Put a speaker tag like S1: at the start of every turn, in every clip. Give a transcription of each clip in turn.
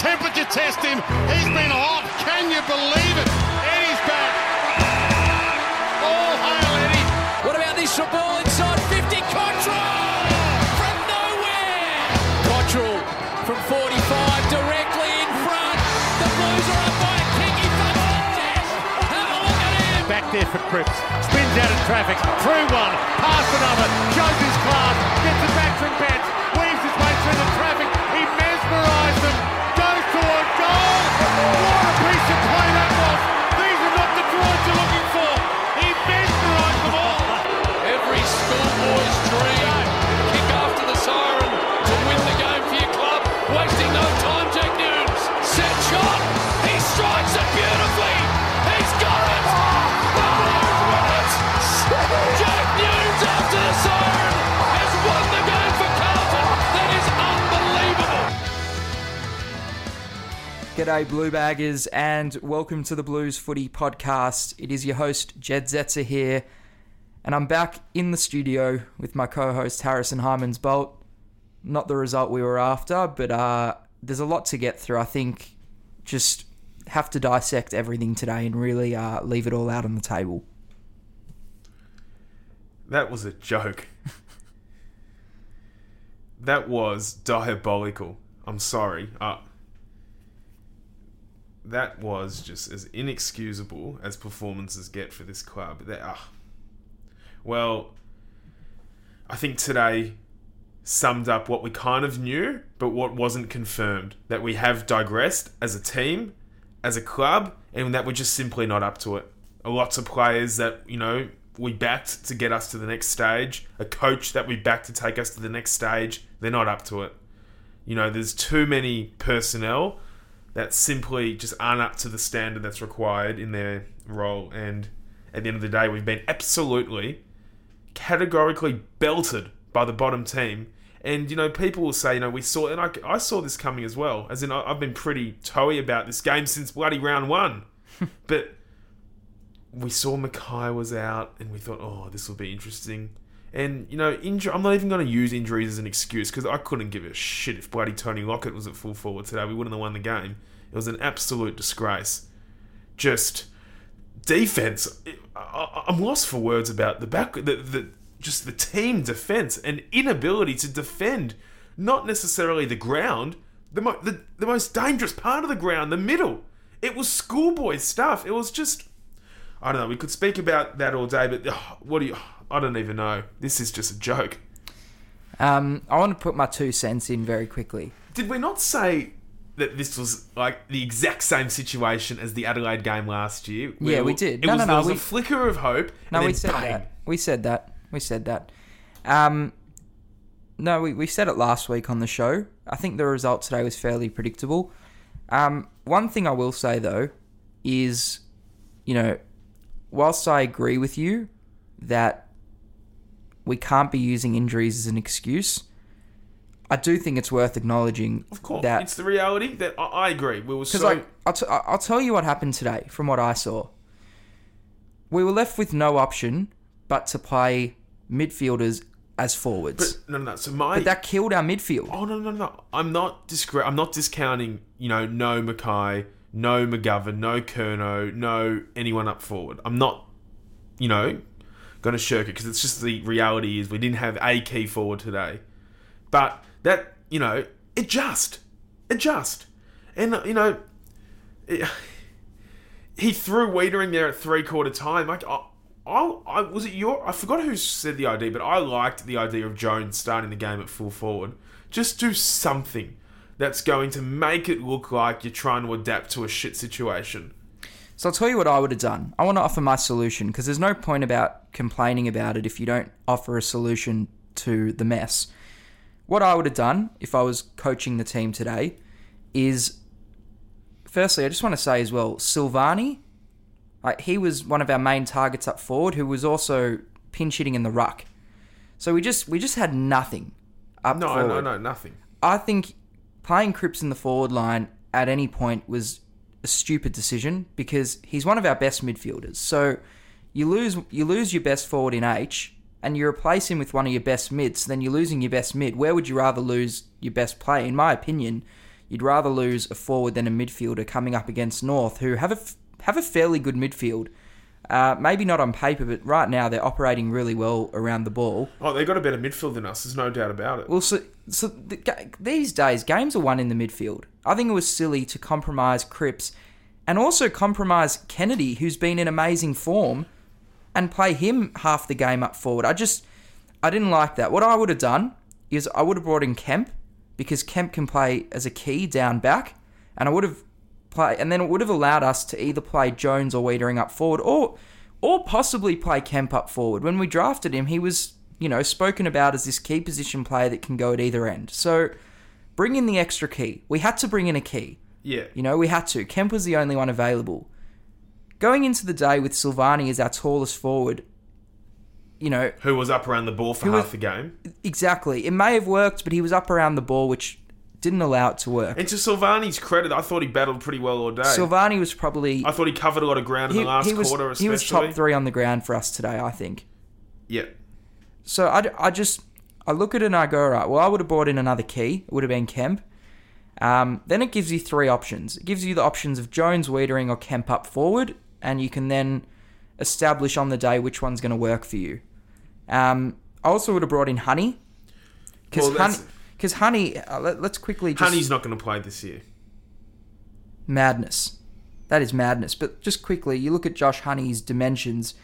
S1: temperature test him. He's been hot. Can you believe it? Eddie's back. All hail Eddie.
S2: What about this ball inside 50? Cottrell from nowhere. Cottrell from 45 directly in front. The Blues are up by a Fernandez. Have a look at him.
S3: Back there for Cripps. Spins out of traffic. Through one. Past another. Shows his class. Gets it back from bench. Weaves his way through the traffic. He mesmerised them. Goal. What a piece of play that was. These are not the draws you're looking for. He mesmerised them all.
S2: Every schoolboy's dream. Kick after the siren to win the game for your club. Wasting no time, Jack Newnes. Set shot. He strikes it beautifully. He's got it. Win it. Jack Newnes after the siren
S4: G'day, Blue Baggers, and welcome to the Blues Footy Podcast. It is your host, Jedd Zetzer here, and I'm back in the studio with my co host, Harrison Hymans Bolt. Not the result we were after, but uh, there's a lot to get through. I think just have to dissect everything today and really uh, leave it all out on the table.
S5: That was a joke. that was diabolical. I'm sorry. Uh, that was just as inexcusable as performances get for this club. That, ah. well, I think today summed up what we kind of knew, but what wasn't confirmed. That we have digressed as a team, as a club, and that we're just simply not up to it. Lots of players that, you know, we backed to get us to the next stage, a coach that we backed to take us to the next stage, they're not up to it. You know, there's too many personnel that simply just aren't up to the standard that's required in their role. And at the end of the day, we've been absolutely, categorically belted by the bottom team. And you know, people will say, you know, we saw, and I, I saw this coming as well. As in, I- I've been pretty toey about this game since bloody round one. but we saw McKay was out, and we thought, oh, this will be interesting. And you know, injury. I'm not even going to use injuries as an excuse because I couldn't give a shit if bloody Tony Lockett was at full forward today. We wouldn't have won the game. It was an absolute disgrace. Just defense. I, I'm lost for words about the back. The, the just the team defense and inability to defend. Not necessarily the ground. The, mo- the the most dangerous part of the ground, the middle. It was schoolboy stuff. It was just I don't know. We could speak about that all day, but ugh, what do you? I don't even know. This is just a joke.
S4: Um, I want to put my two cents in very quickly.
S5: Did we not say that this was like the exact same situation as the Adelaide game last year?
S4: Yeah, we did.
S5: It
S4: No,
S5: was,
S4: no, no,
S5: There was
S4: we-
S5: a flicker of hope.
S4: No, we said
S5: bang.
S4: that. We said that. We said that. Um, no, we, we said it last week on the show. I think the result today was fairly predictable. Um, one thing I will say though is, you know, whilst I agree with you that we can't be using injuries as an excuse, I do think it's worth acknowledging
S5: Of course,
S4: that
S5: it's the reality. That I, I agree. We were
S4: because
S5: so
S4: like I'll, t- I'll tell you what happened today from what I saw. We were left with no option but to play midfielders as forwards.
S5: But no, no, no. So my
S4: But that killed our midfield.
S5: Oh no no no! I'm not discre- I'm not discounting. You know, no McKay, no McGovern, no Curnow, no anyone up forward. I'm not, you know, going to shirk it because it's just the reality is we didn't have a key forward today. But that you know, adjust, adjust, and you know, it, he threw Weitering there at three quarter time. Like, I, I, I was it your? I forgot who said the idea, but I liked the idea of Jones starting the game at full forward. Just do something that's going to make it look like you're trying to adapt to a shit situation.
S4: So I'll tell you what I would have done. I want to offer my solution because there's no point about complaining about it if you don't offer a solution to the mess. What I would have done if I was coaching the team today is firstly, I just want to say as well, Silvagni, like he was one of our main targets up forward who was also pinch hitting in the ruck. So we just we just had nothing up
S5: No,
S4: forward.
S5: no, no, nothing.
S4: I think playing Cripps in the forward line at any point was a stupid decision because he's one of our best midfielders. So you lose you lose your best forward in H and you replace him with one of your best mids, then you're losing your best mid. Where would you rather lose your best player? In my opinion, you'd rather lose a forward than a midfielder coming up against North, who have a have a fairly good midfield. Uh, maybe not on paper, but right now they're operating really well around the ball.
S5: Oh, they've got a better midfield than us. There's no doubt about it.
S4: Well, so, so the, these days, games are won in the midfield. I think it was silly to compromise Cripps and also compromise Kennedy, who's been in amazing form, and play him half the game up forward. I just, I didn't like that. What I would have done is I would have brought in Kemp because Kemp can play as a key down back, and I would have play, and then it would have allowed us to either play Jones or Weitering up forward, or or possibly play Kemp up forward. When we drafted him, he was you know spoken about as this key position player that can go at either end. So bring in the extra key. We had to bring in a key.
S5: yeah.
S4: You know, we had to. Kemp was the only one available. Going into the day with Silvagni as our tallest forward, you know,
S5: Who was up around the ball for half
S4: was-
S5: the game.
S4: exactly. It may have worked, but he was up around the ball, which didn't allow it to work.
S5: And to Silvagni's credit, I thought he battled pretty well all day.
S4: Silvagni was probably
S5: I thought he covered a lot of ground in
S4: he,
S5: the last
S4: he was
S5: quarter, especially.
S4: he was top three on the ground for us today, I think.
S5: Yeah.
S4: So I, I just I look at it and I go, right, well, I would have brought in another key. It would have been Kemp. Um, then it gives you three options. It gives you the options of Jones, Weitering, or Kemp up forward, and you can then establish on the day which one's going to work for you. Um, I also would have brought in Honey because
S5: Well,
S4: Honey, because Honey. Uh, let, us quickly just
S5: Honey's not going to play this year.
S4: madness. That is madness. But just quickly, you look at Josh Honey's dimensions.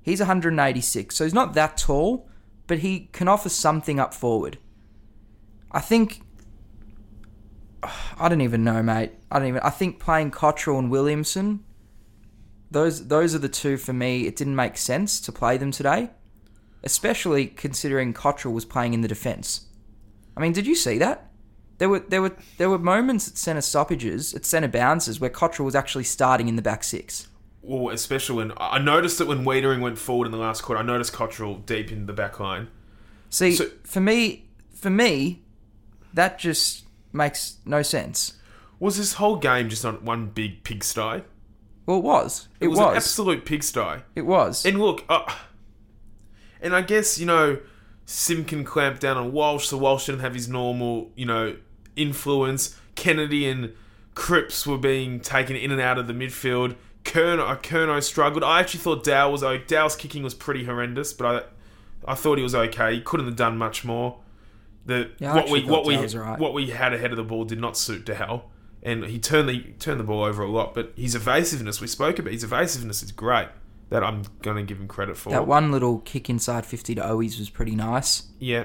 S4: He's 186, so he's not that tall, but he can offer something up forward. I think. I don't even know, mate. I don't even. I think playing Cottrell and Williamson. Those those are the two for me. It didn't make sense to play them today, especially considering Cottrell was playing in the defence. I mean, did you see that? There were there were there were moments at centre stoppages, at centre bounces, where Cottrell was actually starting in the back six.
S5: Well, especially when I noticed that when Weitering went forward in the last quarter, I noticed Cottrell deep in the back line.
S4: See,
S5: So-
S4: for me, for me, that just makes no sense.
S5: Was this whole game just not one big pigsty?
S4: Well, it was. It,
S5: It was,
S4: was.
S5: an absolute pigsty.
S4: it was.
S5: And look, uh, and I guess you know, Simpkin clamp down on Walsh, so Walsh didn't have his normal, you know, influence. Kennedy and Cripps were being taken in and out of the midfield. Curnow, Curnow struggled. I actually thought Dow was o- Dow's kicking was pretty horrendous, but I, I thought he was okay. He couldn't have done much more. The
S4: Yeah,
S5: what we what we
S4: Dow was alright.
S5: what we had ahead of the ball did not suit Dow, and he turned the turned the ball over a lot. But his evasiveness, we spoke about, his evasiveness is great. That I'm going to give him credit for.
S4: that one little kick inside fifty to Owies was pretty nice.
S5: Yeah.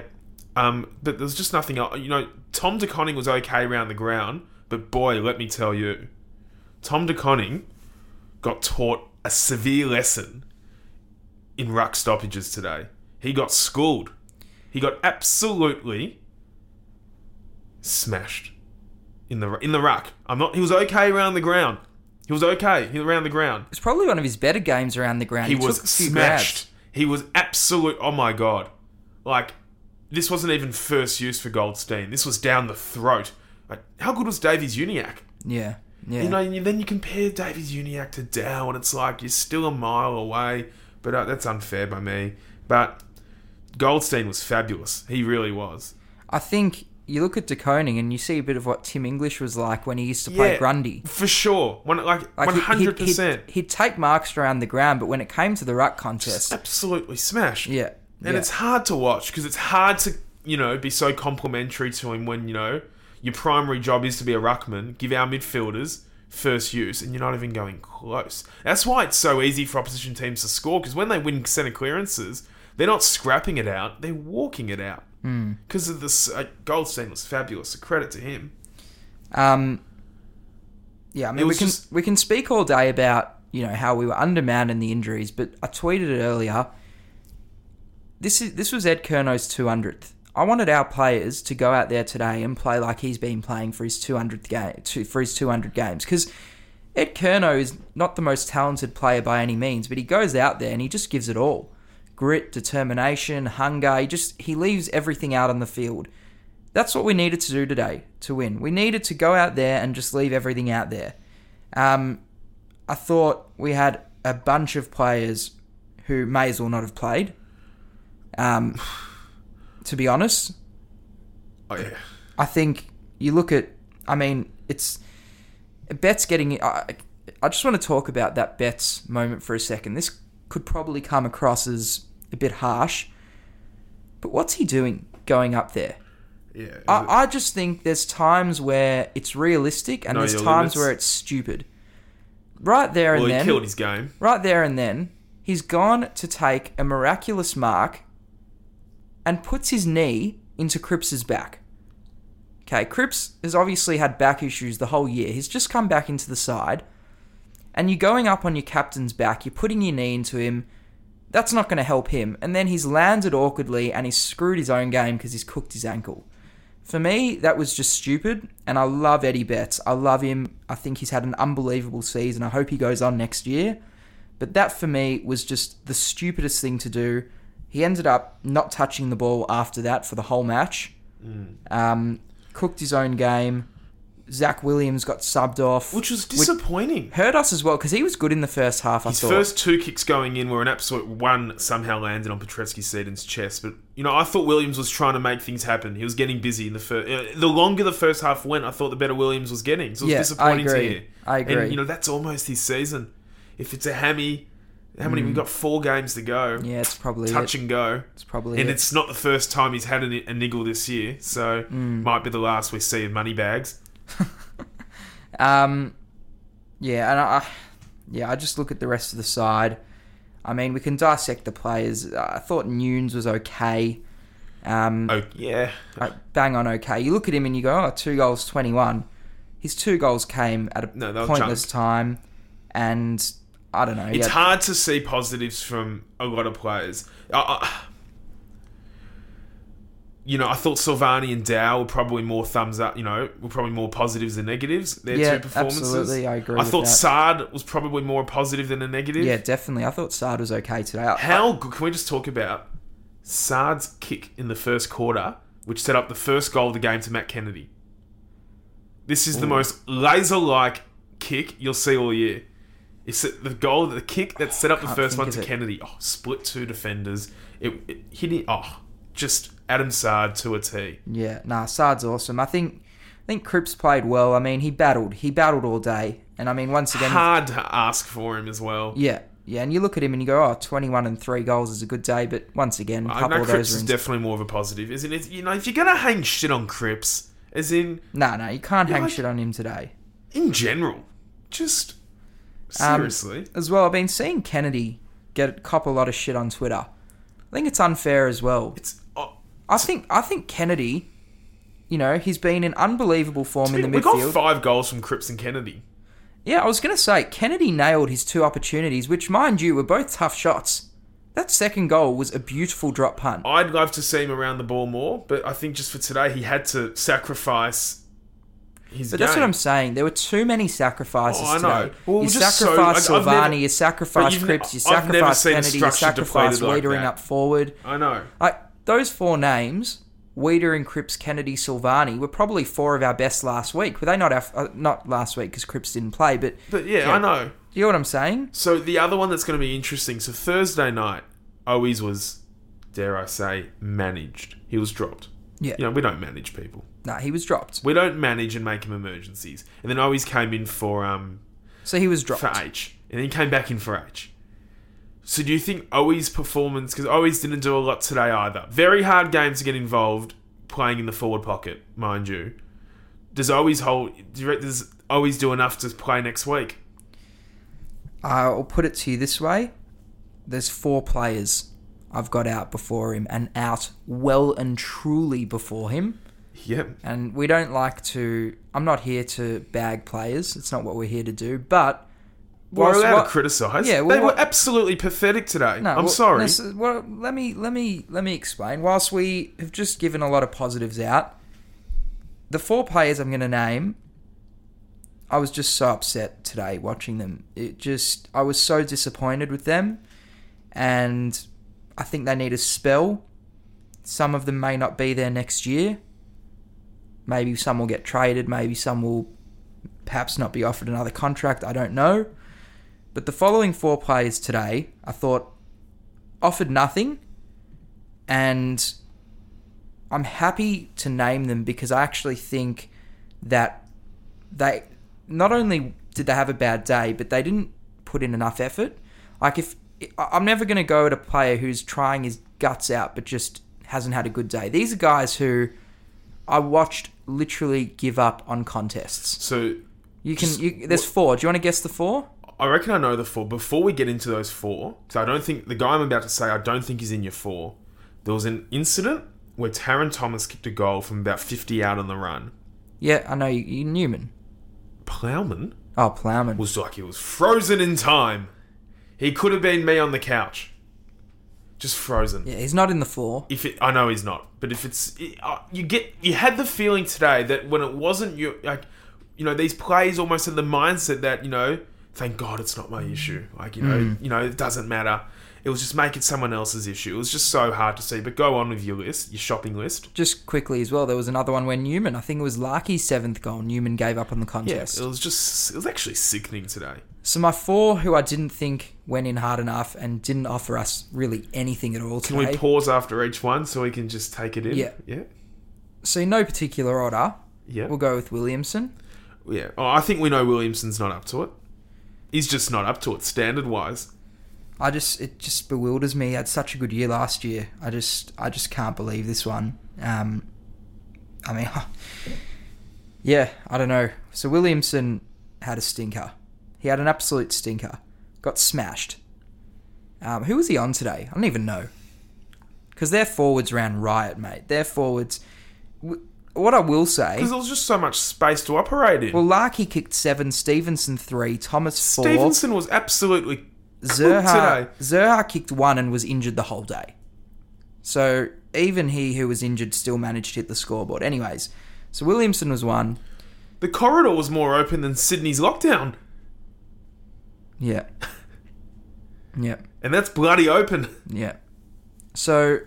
S5: Um, but there's just nothing else. You know, Tom De Koning was okay around the ground, but boy, let me tell you, Tom De Koning got taught a severe lesson in ruck stoppages today. He got schooled. He got absolutely smashed in the in the ruck. I'm not. He was okay around the ground. He was okay. He around the ground.
S4: It's probably one of his better games around the ground.
S5: He,
S4: took
S5: was smashed.
S4: grabs.
S5: He was absolute. Oh my god! Like this wasn't even first use for Goldstein. This was down the throat. Like, how good was Davies-Uniacke?
S4: Yeah, yeah.
S5: You know, and then you compare Davies-Uniacke to Dow, and it's like you're still a mile away. But uh, that's unfair by me. But Goldstein was fabulous. He really was.
S4: I think you look at De Koning and you see a bit of what Tim English was like when he used to play
S5: Yeah,
S4: Grundy.
S5: for sure. One like
S4: Like
S5: one
S4: he-
S5: hundred
S4: he'd,
S5: percent.
S4: he'd, he'd take marks around the ground, but when it came to the ruck contest,
S5: Absolutely smashed.
S4: yeah,
S5: And
S4: yeah.
S5: it's hard to watch because it's hard to, you know, be so complimentary to him when, you know, your primary job is to be a ruckman, give our midfielders first use, and you're not even going close. That's why it's so easy for opposition teams to score because when they win centre clearances, they're not scrapping it out, they're walking it out.
S4: Hmm.
S5: Because of this, uh, Goldstein was fabulous. A credit to him.
S4: Um, yeah, I mean, we can
S5: just-
S4: we can speak all day about you know how we were undermanned and the injuries, but I tweeted it earlier. This is this was Ed Curnow's two hundredth. I wanted our players to go out there today and play like he's been playing for his two hundredth game, for his two hundred games, because Ed Curnow is not the most talented player by any means, but he goes out there and he just gives it all. Grit, determination, hunger, he just he leaves everything out on the field. That's what we needed to do today to win. We needed to go out there and just leave everything out there. Um, I thought we had a bunch of players who may as well not have played. Um, to be honest,
S5: Oh, yeah.
S4: I think you look at I mean, it's Betts getting. I, I just want to talk about that Betts moment for a second. This could probably come across as a bit harsh, but what's he doing going up there?
S5: Yeah. is it-
S4: I, I just think there's times where it's realistic and
S5: Know
S4: there's times
S5: limits.
S4: where it's stupid. Right there
S5: well,
S4: and
S5: he
S4: then,
S5: killed his game.
S4: right there and then, he's gone to take a miraculous mark and puts his knee into Cripps's back. Okay, Cripps has obviously had back issues the whole year. He's just come back into the side, and you're going up on your captain's back, you're putting your knee into him. That's not going to help him. And then he's landed awkwardly and he's screwed his own game because he's cooked his ankle. For me, that was just stupid, and I love Eddie Betts. I love him. I think he's had an unbelievable season. I hope he goes on next year. But that for me was just the stupidest thing to do. He ended up not touching the ball after that for the whole match. Um, cooked his own game. Zac Williams got subbed off,
S5: Which was disappointing.
S4: hurt us as well because he was good in the first half. I
S5: His
S4: thought.
S5: first two kicks going in were an absolute one somehow landed on Petrevski-Seton's chest. But, you know, I thought Williams was trying to make things happen. He was getting busy in the first. Uh, the longer the first half went, I thought the better Williams was getting. So it was
S4: Yeah, I
S5: disappointing
S4: agree.
S5: to hear.
S4: I agree.
S5: And, you know, that's almost his season. If it's a hammy, how many? We've got four games to go.
S4: Yeah, it's probably
S5: Touch
S4: it.
S5: and go.
S4: It's probably
S5: And
S4: it.
S5: it's not the first time he's had a, a niggle this year, so
S4: Mm.
S5: might be the last we see of Moneybags.
S4: Um, yeah, and I, yeah, I just look at the rest of the side. I mean, we can dissect the players. I thought Newnes was okay. Um,
S5: Oh yeah,
S4: bang on okay. You look at him and you go, oh, two goals, 21. His two goals came at a
S5: No,
S4: pointless
S5: junk.
S4: time. And I don't know.
S5: it's hard to see positives from a lot of players. I, I, you know, I thought Silvagni and Dow were probably more thumbs up. You know, were probably more positives than negatives. Their
S4: Yeah,
S5: two performances.
S4: absolutely, I agree
S5: I thought
S4: that.
S5: Saad was probably more positive than a negative.
S4: yeah, definitely. I thought Saad was okay today. I-
S5: How good? Can we just talk about Saad's kick in the first quarter, which set up the first goal of the game to Matt Kennedy? This is the most laser-like kick you'll see all year. It's the goal, the kick that set up the first one to. Kennedy. Oh, split two defenders. It, it hit it. Oh, just Adam Saad to a T.
S4: Yeah, nah, Saad's awesome. I think I think Cripps played well. I mean, he battled. He battled all day. And I mean, once again,
S5: Hard to ask for him as well.
S4: yeah, yeah. And you look at him and you go, oh, 21 and 3 goals is a good day. But once again, a
S5: I
S4: couple
S5: know
S4: of
S5: Cripps
S4: those
S5: is definitely more of a positive, isn't it? You know, if you're gonna hang shit on Cripps, as in
S4: Nah, nah, you can't hang
S5: like-
S4: shit on him today.
S5: in general, just
S4: Um,
S5: seriously.
S4: As well, I've been seeing Kennedy get cop a lot of shit on Twitter. I think it's unfair as well.
S5: it's oh,
S4: I think I think Kennedy, you know, he's been in unbelievable form in the
S5: we got
S4: midfield.
S5: five goals from Cripps and Kennedy.
S4: Yeah, I was going to say, Kennedy nailed his two opportunities, which, mind you, were both tough shots. That second goal was a beautiful drop punt.
S5: I'd love to see him around the ball more, but I think just for today he had to sacrifice his
S4: But
S5: game.
S4: that's what I'm saying. There were too many sacrifices
S5: Oh, I know.
S4: today.
S5: Well,
S4: you
S5: just so-
S4: sacrificed Silvagni,
S5: never-
S4: you sacrificed Cripps, you sacrificed Kennedy, you sacrificed
S5: depleted like
S4: up forward.
S5: I know.
S4: Like, those four names, Weitering, Cripps, Kennedy, Silvagni, were probably four of our best last week. Were they not our, uh, not last week because Cripps didn't play, but
S5: But yeah,
S4: Yeah.
S5: I know.
S4: you know what I'm saying?
S5: So the other one that's going to be interesting. So Thursday night, Owies was, dare I say, managed. He was dropped.
S4: Yeah.
S5: You know, we don't manage people.
S4: Nah, he was dropped.
S5: We don't manage and make him emergencies. And then Owies came in for um
S4: So he was dropped.
S5: for H, and then he came back in for H. So do you think Owi's performance? Because Owi's didn't do a lot today either. Very hard game to get involved playing in the forward pocket, mind you. Does Owi's hold? Does Owi's do enough to play next week?
S4: I'll put it to you this way: there's four players I've got out before him, and out well and truly before him.
S5: Yep.
S4: And we don't like to. I'm not here to bag players. It's not what we're here to do. But
S5: We're allowed
S4: what-
S5: to criticise.
S4: Yeah,
S5: they
S4: well,
S5: were
S4: what-
S5: absolutely pathetic today.
S4: No,
S5: I'm
S4: well,
S5: sorry.
S4: this well, let me let me let me explain. Whilst we have just given a lot of positives out, the four players I'm going to name, I was just so upset today watching them. It just I was so disappointed with them, and I think they need a spell. Some of them may not be there next year. Maybe some will get traded. Maybe some will perhaps not be offered another contract. I don't know. But the following four players today, I thought offered nothing, and I'm happy to name them because I actually think that they not only did they have a bad day, but they didn't put in enough effort. Like if I'm never going to go at a player who's trying his guts out but just hasn't had a good day. These are guys who I watched literally give up on contests.
S5: So
S4: You can you, there's four. Do you want to guess the four?
S5: I reckon I know the four. Before we get into those four, because I don't think the guy I'm about to say, I don't think he's in your four. There was an incident where Tarryn Thomas kicked a goal from about 50 out on the run.
S4: Yeah, I know you, you Newman.
S5: Plowman
S4: Oh, Plowman.
S5: was like he was frozen in time. He could have been me on the couch, just frozen.
S4: Yeah, he's not in the four.
S5: If it, I know he's not, but if it's, it, uh, you get, you had the feeling today that when it wasn't you, like, you know, these plays almost had the mindset that you know, thank God it's not my issue. Like, you know, you know, it doesn't matter. It was just making someone else's issue. It was just so hard to see. But go on with your list, your shopping list.
S4: Just quickly as well, there was another one where Newman, I think it was Larkey's seventh goal, Newman gave up on the contest.
S5: Yeah, it was just, it was actually sickening today.
S4: So my four, who I didn't think went in hard enough and didn't offer us really anything at all
S5: Can
S4: today.
S5: we pause after each one so we can just take it in?
S4: Yeah.
S5: yeah,
S4: so no particular order,
S5: yeah.
S4: we'll go with Williamson.
S5: Yeah, oh, I think we know Williamson's not up to it. He's just not up to it standard wise.
S4: I just it just bewilders me. He had such a good year last year. I just I just can't believe this one. Um, I mean, yeah, I don't know. So Williamson had a stinker. He had an absolute stinker. Got smashed. Um, who was he on today? I don't even know. Because their forwards ran riot, mate. Their forwards. w- What I will say.
S5: Because there was just so much space to operate in.
S4: Well, Larkey kicked seven, Stephenson three, Thomas four.
S5: Stephenson was absolutely
S4: Zurhaar,
S5: today.
S4: Zurhaar kicked one and was injured the whole day. So even he who was injured still managed to hit the scoreboard. Anyways, so Williamson was one.
S5: The corridor was more open than Sydney's lockdown,
S4: Yeah. yeah.
S5: and that's bloody open.
S4: Yeah. So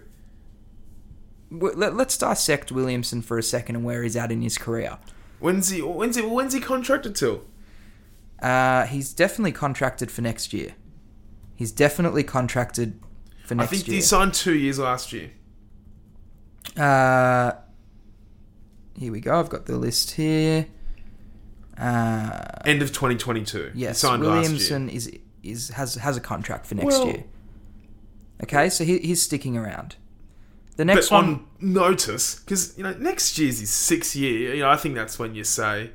S4: w- let, let's dissect Williamson for a second and where he's at in his career.
S5: When's he? When's he? When's he contracted till?
S4: Uh, he's definitely contracted for next year. He's definitely contracted for next year.
S5: I think
S4: year.
S5: he signed two years last year.
S4: Uh, here we go. I've got the list here. Uh,
S5: End of 2022. He
S4: yes,
S5: signed last year.
S4: Williamson is is has has a contract for next
S5: Well-
S4: year. Okay, so he, he's sticking around. The
S5: But
S4: next one,
S5: on notice, because you know next year's his sixth year. You know, I think that's when you say,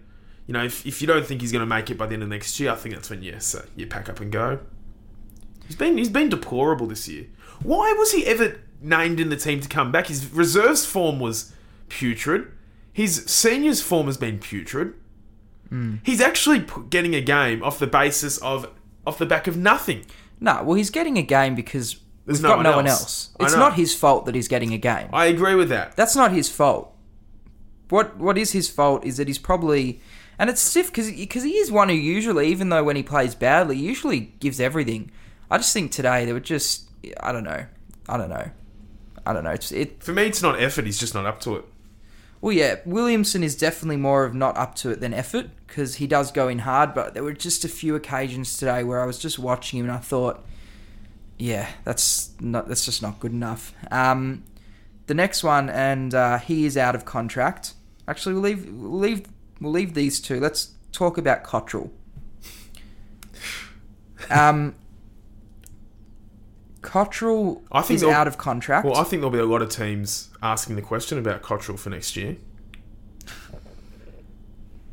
S5: you know, if, if you don't think he's going to make it by the end of next year, I think that's when you say you pack up and go. He's been he's been deplorable this year. Why was he ever named in the team to come back? His reserves form was putrid. His seniors form has been putrid.
S4: Hmm.
S5: He's actually getting a game off the basis of off the back of nothing.
S4: no, well, he's getting a game because
S5: There's
S4: we've
S5: no
S4: got
S5: one
S4: no one
S5: else.
S4: else.
S5: I
S4: It's
S5: know.
S4: not his fault that he's getting a game.
S5: I agree with that.
S4: That's not his fault. What what is his fault is that he's probably and it's stiff because because he is one who usually, even though when he plays badly, usually gives everything. I just think today they were just I don't know, I don't know, I don't know. It's, it
S5: For me, it's not effort. He's just not up to it.
S4: Well, yeah, Williamson is definitely more of not up to it than effort because he does go in hard. But there were just a few occasions today where I was just watching him and I thought, yeah, that's not that's just not good enough. Um, the next one, and uh, he is out of contract. Actually, we'll leave we'll leave we'll leave these two. Let's talk about Cottrell. Um, Cottrell
S5: I think
S4: is out of contract.
S5: Well, I think there'll be a lot of teams asking the question about Cottrell for next year.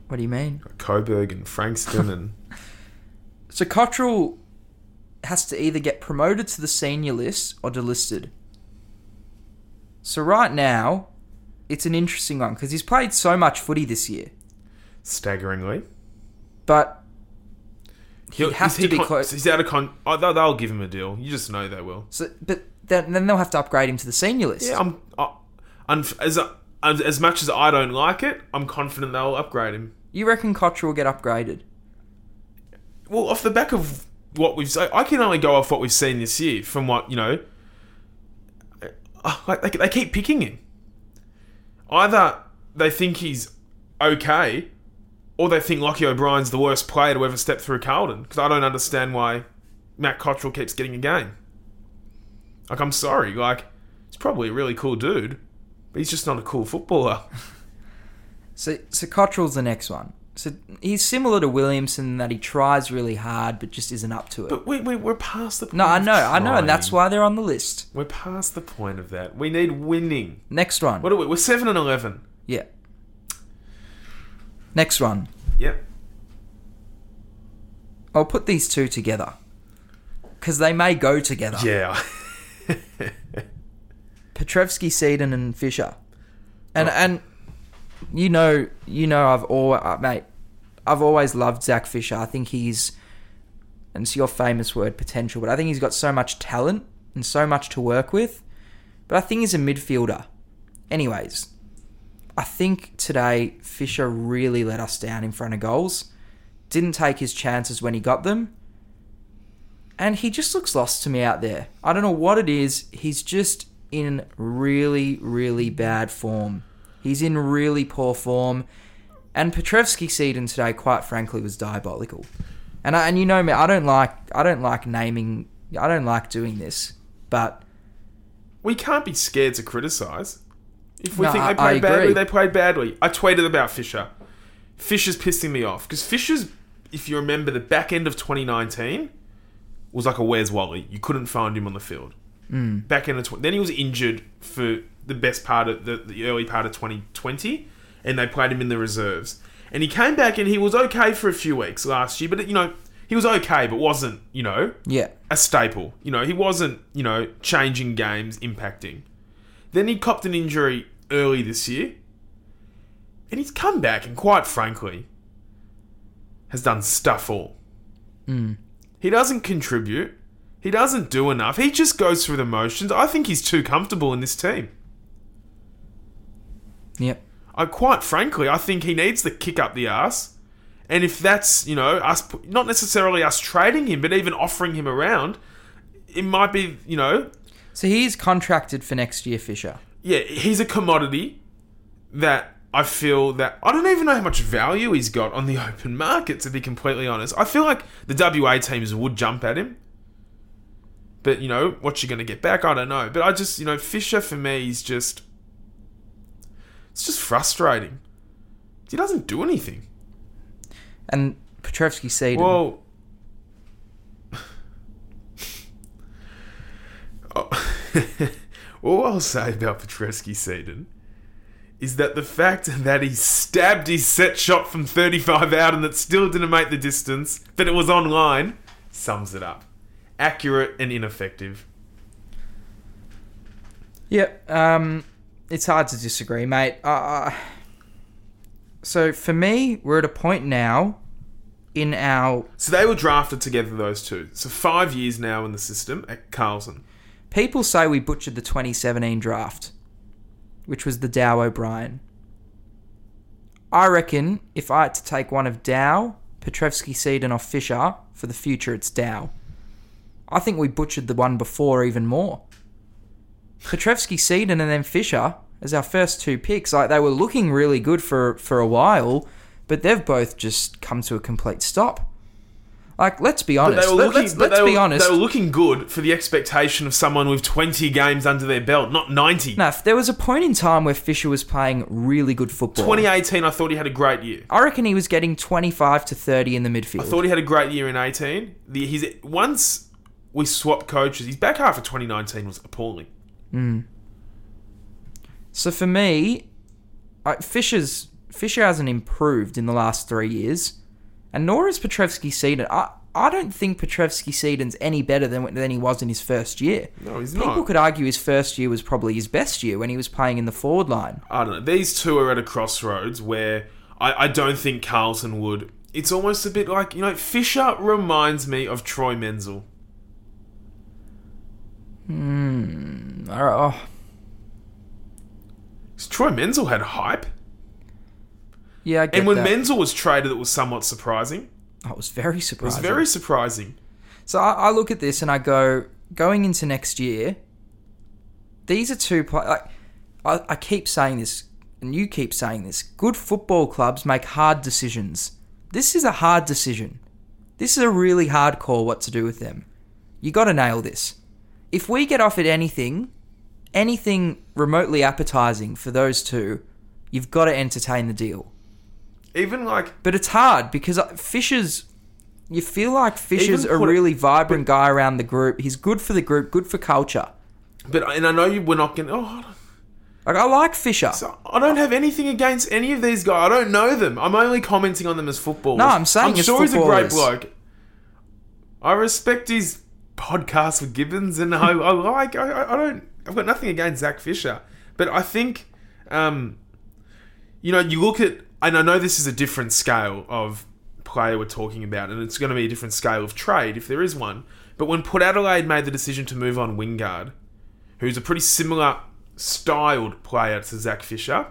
S4: what do you mean?
S5: Coburg and Frankston and
S4: So Cottrell has to either get promoted to the senior list or delisted. So right now, it's an interesting one because he's played so much footy this year,
S5: staggeringly.
S4: but he
S5: He'll-
S4: has to
S5: he
S4: be
S5: con-
S4: close.
S5: He's out of con. Oh, they'll, they'll give him a deal. You just know they will.
S4: So, but then, then they'll have to upgrade him to the senior list.
S5: Yeah, I'm. I, as as as much as I don't like it, I'm confident they'll upgrade him.
S4: You reckon Cottrell will get upgraded?
S5: Well, off the back of what we've seen, I can only go off what we've seen this year. From what you know, uh, like they, they keep picking him. Either they think he's okay, or they think Lochie O'Brien's the worst player to ever step through Carlton. Because I don't understand why Matt Cottrell keeps getting a game. Like, I'm sorry, like he's probably a really cool dude, but he's just not a cool footballer.
S4: So, so Cottrell's the next one. So he's similar to Williamson in that he tries really hard but just isn't up to it.
S5: But we, we, we're past the point.
S4: no, I know, I know, and that's why they're on the list.
S5: We're past the point of that. We need winning.
S4: Next one.
S5: What are we? We're 7 and 11.
S4: Yeah. Next one.
S5: Yep.
S4: I'll put these two together because they may go together.
S5: Yeah.
S4: Petrevski, Seton, and Fisher, and and you know, you know, I've always, uh, mate, I've always loved Zac Fisher. I think he's, and it's your famous word, potential, but I think he's got so much talent and so much to work with. But I think he's a midfielder. Anyways, I think today Fisher really let us down in front of goals. Didn't take his chances when he got them. And he just looks lost to me out there. I don't know what it is. He's just in really, really bad form. He's in really poor form. And Petrevski-Seton today, quite frankly, was diabolical. And I, and you know me, I don't like I don't like naming I don't like doing this, but
S5: we can't be scared to criticise. If we
S4: No,
S5: think they played badly,
S4: agree.
S5: they played badly. I tweeted about Fisher. Fisher's pissing me off because Fisher's, if you remember, the back end of 2019 was like a Where's Wally. You couldn't find him on the field. Mm. Back end of tw- then he was injured for the best part of the, the early part of 2020, and they played him in the reserves. And he came back and he was okay for a few weeks last year, but you know he was okay, but wasn't you know
S4: yeah.
S5: a staple. You know, he wasn't, you know, changing games, impacting. Then he copped an injury early this year. And he's come back and quite frankly has done stuff all. Hmm. He doesn't contribute. He doesn't do enough. He just goes through the motions. I think he's too comfortable in this team.
S4: Yep.
S5: I quite frankly, I think he needs to kick up the ass. And if that's, you know, us not necessarily us trading him, but even offering him around, it might be, you know,
S4: So he's contracted for next year, Fisher.
S5: yeah, he's a commodity that I feel that I don't even know how much value he's got on the open market. To be completely honest, I feel like the WA teams would jump at him, but you know what you're going to get back, I don't know. But I just, you know, Fisher for me is just, it's just frustrating. He doesn't do anything.
S4: And Petrevski said.
S5: Well, oh. all I'll say about Petrevski-Seton is that the fact that he stabbed his set shot from 35 out and that still didn't make the distance, but it was online, sums it up. Accurate and ineffective.
S4: Yeah, Um, it's hard to disagree, mate. Uh, Uh, so for me, we're at a point now in our
S5: So they were drafted together, those two. So five years now in the system at Carlton.
S4: People say we butchered the 2017 draft, which was the Dow O'Brien. I reckon if I had to take one of Dow, Petrevski-Seton, or Fisher for the future, it's Dow. I think we butchered the one before even more. Petrevski-Seton and then Fisher as our first two picks. Like they were looking really good for for a while, but they've both just come to a complete stop. Like let's be
S5: But
S4: honest.
S5: they were looking,
S4: let's let's
S5: they
S4: be honest.
S5: They were looking good for the expectation of someone with 20 games under their belt, not 90.
S4: No, there was a point in time where Fisher was playing really good football.
S5: 2018, I thought he had a great year.
S4: I reckon he was getting 25 to 30 in the midfield.
S5: I thought he had a great year in 18. The, he's once we swapped coaches, his back half of 2019 was appalling. Hmm.
S4: so for me, I, Fisher's Fisher hasn't improved in the last three years, and nor has Petrevski-Seton. I, I don't think Petrevski-Seton's any better than than he was in his first year.
S5: No, he's
S4: People
S5: not.
S4: People could argue his first year was probably his best year when he was playing in the forward line.
S5: I don't know. These two are at a crossroads where I, I don't think Carlton would. It's almost a bit like, you know, Fisher reminds me of Troy Menzel. Hmm.
S4: All right, oh,
S5: Troy Menzel had hype.
S4: Yeah, I get
S5: And when
S4: that.
S5: Menzel was traded, it was somewhat surprising.
S4: Oh, I was very
S5: It was
S4: surprised.
S5: very surprising.
S4: So I, I look at this and I go, going into next year, these are two pla Like, I, I keep saying this, and you keep saying this. Good football clubs make hard decisions. This is a hard decision. This is a really hard call. What to do with them? You got to nail this. If we get offered anything, anything remotely appetizing for those two, you've got to entertain the deal.
S5: Even like
S4: But it's hard because uh, Fisher's. You feel like Fisher's
S5: Even
S4: a
S5: put it-
S4: really vibrant guy around the group. He's good for the group, good for culture.
S5: but and I know you we're not gonna oh
S4: Like I like Fisher.
S5: So I don't have anything against any of these guys. I don't know them. I'm only commenting on them as footballers.
S4: No, I'm saying
S5: I'm
S4: as
S5: sure he's a great
S4: footballers.
S5: bloke. I respect his podcast with Gibbons, and I, I like. I, I- I don't. I've got nothing against Zac Fisher, but I think, um, you know, you look at, and I know this is a different scale of player we're talking about, and it's going to be a different scale of trade if there is one. But when Port Adelaide made the decision to move on Wingard, who's a pretty similar styled player to Zac Fisher,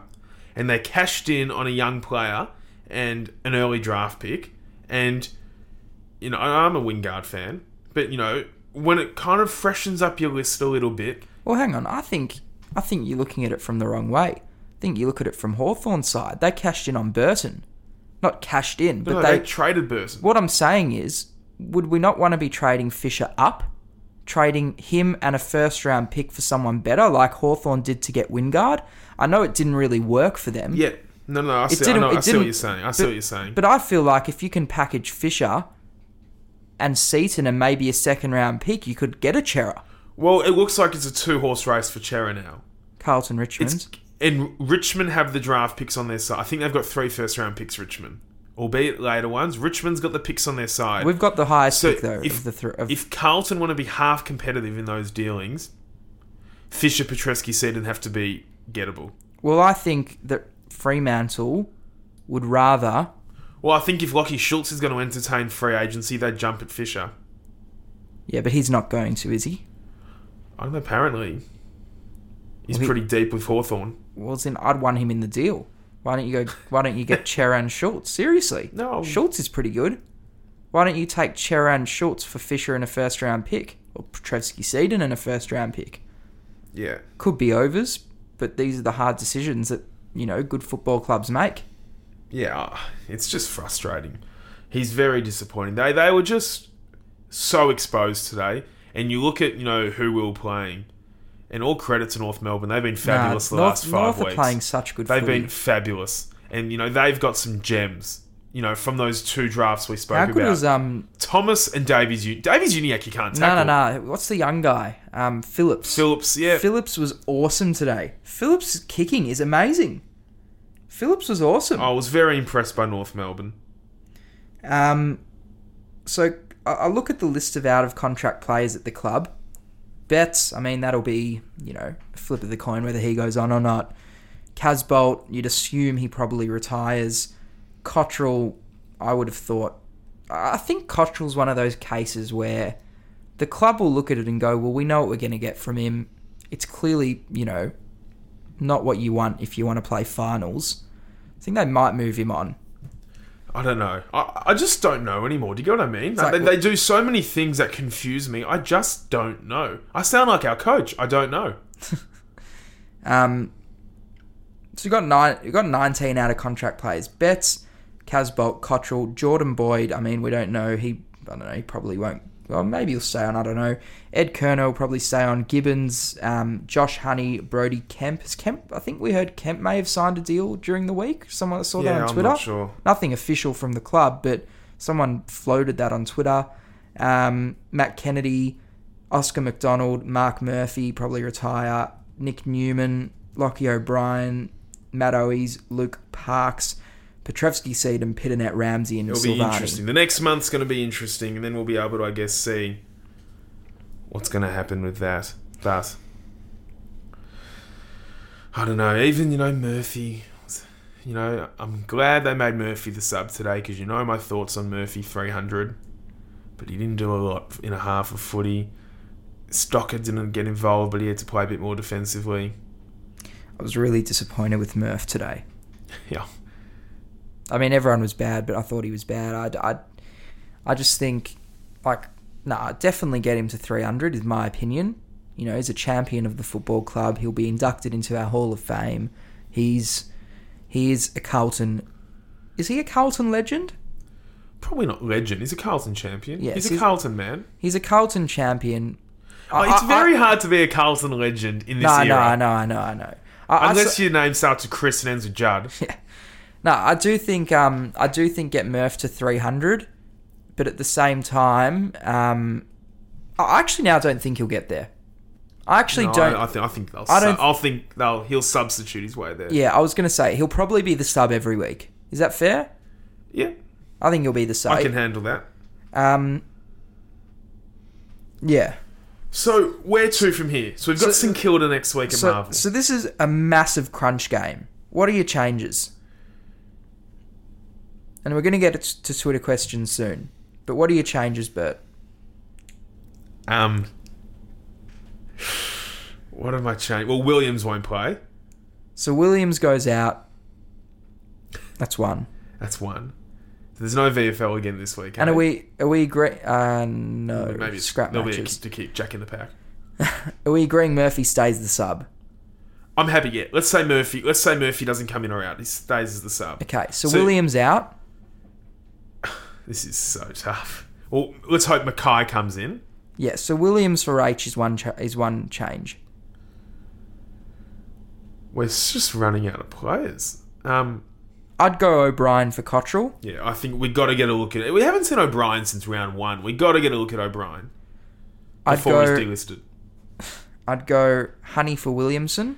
S5: and they cashed in on a young player and an early draft pick. And, you know, I'm a Wingard fan, but, you know, when it kind of freshens up your list a little bit,
S4: Well, hang on. I think I think you're looking at it from the wrong way. I think you look at it from Hawthorn's side. They cashed in on Burton, not cashed in, but
S5: no,
S4: they.
S5: they, traded Burton.
S4: what I'm saying is, would we not want to be trading Fisher up, trading him and a first round pick for someone better, like Hawthorn did to get Wingard? I know it didn't really work for them.
S5: Yeah. No, no, I see, I
S4: didn't-
S5: know,
S4: it
S5: I see what you're saying. I see what you're saying.
S4: But I feel like if you can package Fisher and Seton and maybe a second round pick, you could get a Cerra.
S5: well, it looks like it's a two horse race for Cerra now.
S4: Carlton Richmond.
S5: It's and Richmond have the draft picks on their side. I think they've got three first round picks. Richmond, albeit later ones. Richmond's got the picks on their side.
S4: We've got the highest
S5: So
S4: pick though
S5: if,
S4: of the. Of,
S5: if Carlton want to be half competitive in those dealings, Fisher, Petrevski, Seton have to be gettable.
S4: well, I think that Fremantle would rather.
S5: Well, I think if Lachie Schultz is going to entertain free agency, they'd jump at Fisher.
S4: Yeah, but he's not going to, is he?
S5: I don't know, apparently. He's
S4: Well, he-
S5: pretty deep with Hawthorn.
S4: Well, then I'd want him in the deal. Why don't you go? Why don't you get Cheran Schultz? Seriously,
S5: No.
S4: Schultz is pretty good. Why don't you take Cheran Schultz for Fisher and a first round pick, or Petrevski-Seton and a first round pick?
S5: Yeah.
S4: Could be overs, but these are the hard decisions that you know good football clubs make.
S5: Yeah, uh, it's just frustrating. He's very disappointing. They they were just so exposed today. And you look at, you know, who we were playing. And all credit to North Melbourne. They've been fabulous
S4: Nah,
S5: the
S4: North,
S5: last five
S4: North
S5: weeks.
S4: are playing such good
S5: They've
S4: footy.
S5: been fabulous. And, you know, they've got some gems, you know, from those two drafts we spoke
S4: How good
S5: about.
S4: was um?
S5: Thomas and Davies Davies-Uniacke you can't tackle.
S4: no, no. No. What's the young guy? Um, Phillips.
S5: Phillips, yeah.
S4: Phillips was awesome today. Phillips' kicking is amazing. Phillips was awesome.
S5: I was very impressed by North Melbourne.
S4: Um, so I I look at the list of out of contract players at the club. Betts, I mean, that'll be, you know, flip of the coin whether he goes on or not. Casboult, you'd assume he probably retires. Cottrell, I would have thought. I think Cottrell's one of those cases where the club will look at it and go, well, we know what we're going to get from him. It's clearly, you know, not what you want if you want to play finals. I think they might move him on.
S5: I don't know. I, I just don't know anymore. Do you get what I mean?
S4: like-
S5: they, they do so many things that confuse me. I just don't know. I sound like our coach. I don't know.
S4: Um, so you got nine, you got nineteen out of contract players: Betts, Casboult, Cottrell, Jordan Boyd. I mean, we don't know. He, I don't know. He probably won't. Well, maybe he'll stay on. I don't know. Ed Curnow will probably stay on. Gibbons, um, Josh Honey, Brodie Kemp. Is Kemp? I think we heard Kemp may have signed a deal during the week. Someone saw that
S5: Yeah,
S4: on
S5: I'm
S4: Twitter.
S5: not sure.
S4: Nothing official from the club, but someone floated that on Twitter. Um, Matt Kennedy, Oscar McDonald, Marc Murphy probably retire. Nic Newman, Lochie O'Brien, Matt Owies, Luke Parks, Petrevski Seed, and Pitternet Ramsey and
S5: It'll be
S4: Silvagni.
S5: interesting. The next month's going to be interesting, and then we'll be able to, I guess, see what's going to happen with that. But I don't know. Even you know Murphy. You know, I'm glad they made Murphy the sub today because you know my thoughts on Murphy 300, but he didn't do a lot in a half of footy. Stocker didn't get involved, but he had to play a bit more defensively.
S4: I was really disappointed with Murph today.
S5: Yeah.
S4: I mean, everyone was bad, but I thought he was bad. I, I, I just think, like, nah, definitely get him to 300 is my opinion. You know, he's a champion of the football club. He'll be inducted into our Hall of Fame. He's, he is a Carlton. Is he a Carlton legend?
S5: Probably not legend. He's a Carlton champion.
S4: Yes,
S5: he's a
S4: he's-
S5: Carlton man.
S4: He's a Carlton champion.
S5: Oh,
S4: I-
S5: it's
S4: I-
S5: very
S4: I-
S5: hard to be a Carlton legend in this
S4: No,
S5: era.
S4: no, I know, I know, I know. I,
S5: Unless your name starts with Chris and ends with Judd.
S4: No, I do think um I do think get Murph to 300, but at the same time, um, I actually now don't think he'll get there. I actually
S5: No,
S4: don't.
S5: I, I think I think they'll.
S4: I don't-
S5: I'll think they'll. He'll substitute his way there.
S4: yeah, I was gonna say he'll probably be the sub every week. Is that fair?
S5: Yeah,
S4: I think he'll be the sub.
S5: I can handle that.
S4: Um, yeah.
S5: So where to from here? So we've got
S4: So-
S5: St Kilda next week at
S4: So,
S5: Marvel.
S4: so this is a massive crunch game. What are your changes? And we're going to get to Twitter questions soon. But what are your changes, Bert?
S5: Um, what am I changing? Well, Williams won't play.
S4: So Williams goes out. That's one.
S5: That's one. There's no VFL again this week.
S4: And
S5: eh?
S4: are we are we agree? Uh, no.
S5: Maybe
S4: scrap
S5: there'll be a-
S4: matches.
S5: to keep Jack in the pack.
S4: Are we agreeing Murphy stays the sub?
S5: I'm happy. yet. let's say Murphy. Let's say Murphy doesn't come in or out. He stays as the sub.
S4: Okay. So,
S5: So-
S4: Williams out.
S5: This is so tough. Well, let's hope McKay comes in.
S4: Yeah. So Williams for H is one cha- is one change.
S5: We're just running out of players. Um,
S4: I'd go O'Brien for Cottrell.
S5: yeah, I think we got to get a look at it. We haven't seen O'Brien since round one. We got to get a look at O'Brien
S4: I'd
S5: before
S4: go.
S5: he's delisted.
S4: I'd go Honey for Williamson.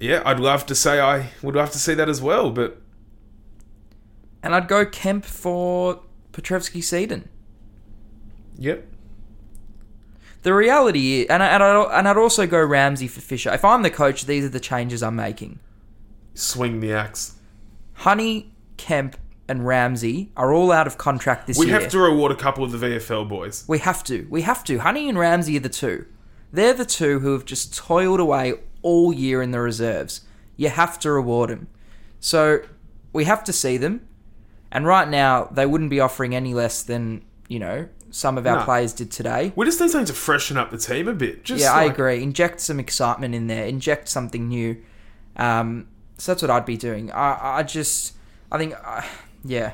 S5: Yeah, I'd love to say I would love to see that as well, but
S4: And I'd go Kemp for Petrevski-Seton.
S5: yep.
S4: The reality is, and, I, and, I, and I'd also go Ramsay for Fisher. If I'm the coach, these are the changes I'm making.
S5: Swing the axe.
S4: Honey, Kemp, and Ramsay are all out of contract this
S5: We
S4: year.
S5: We have to reward a couple of the VFL boys.
S4: We have to. We have to. Honey and Ramsay are the two. They're the two who have just toiled away all year in the reserves. You have to reward them. So we have to see them. And right now, they wouldn't be offering any less than, you know, some of our
S5: No.
S4: players did today.
S5: We just need something to freshen up the team a bit. Just
S4: yeah, I agree. Inject some excitement in there. Inject something new. Um, so that's what I'd be doing. I, I just, I think, uh, yeah.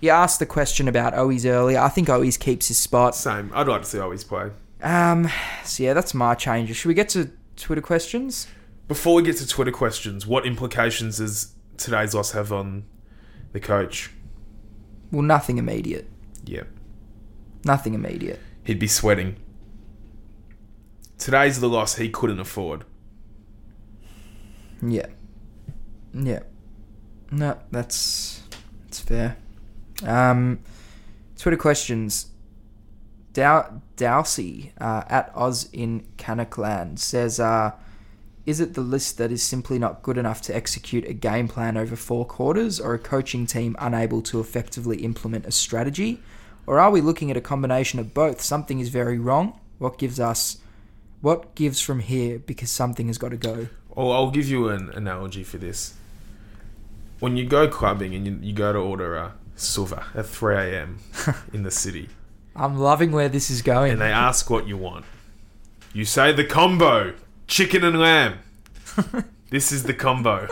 S4: You asked the question about Owies earlier. I think Owies keeps his spot.
S5: Same. I'd like to see Owies play.
S4: Um, so yeah, that's my changes. Should we get to Twitter questions?
S5: Before we get to Twitter questions, what implications does today's loss have on the coach?
S4: Well, nothing immediate.
S5: Yeah.
S4: Nothing immediate.
S5: He'd be sweating. Today's the loss he couldn't afford.
S4: Yeah. Yeah. No, that's that's fair. Um, Twitter questions. Dow- Dowsey uh, at Oz in Cannockland says, uh, "Is it the list that is simply not good enough to execute a game plan over four quarters, or a coaching team unable to effectively implement a strategy, or are we looking at a combination of both? Something is very wrong. What gives us? What gives from here? Because something has got to go."
S5: Well, I'll give you an analogy for this. When you go clubbing and you, you go to order a souva at 3 a.m. in the city,
S4: I'm loving where this is going.
S5: and they ask what you want, you say the combo chicken and lamb. this is the combo.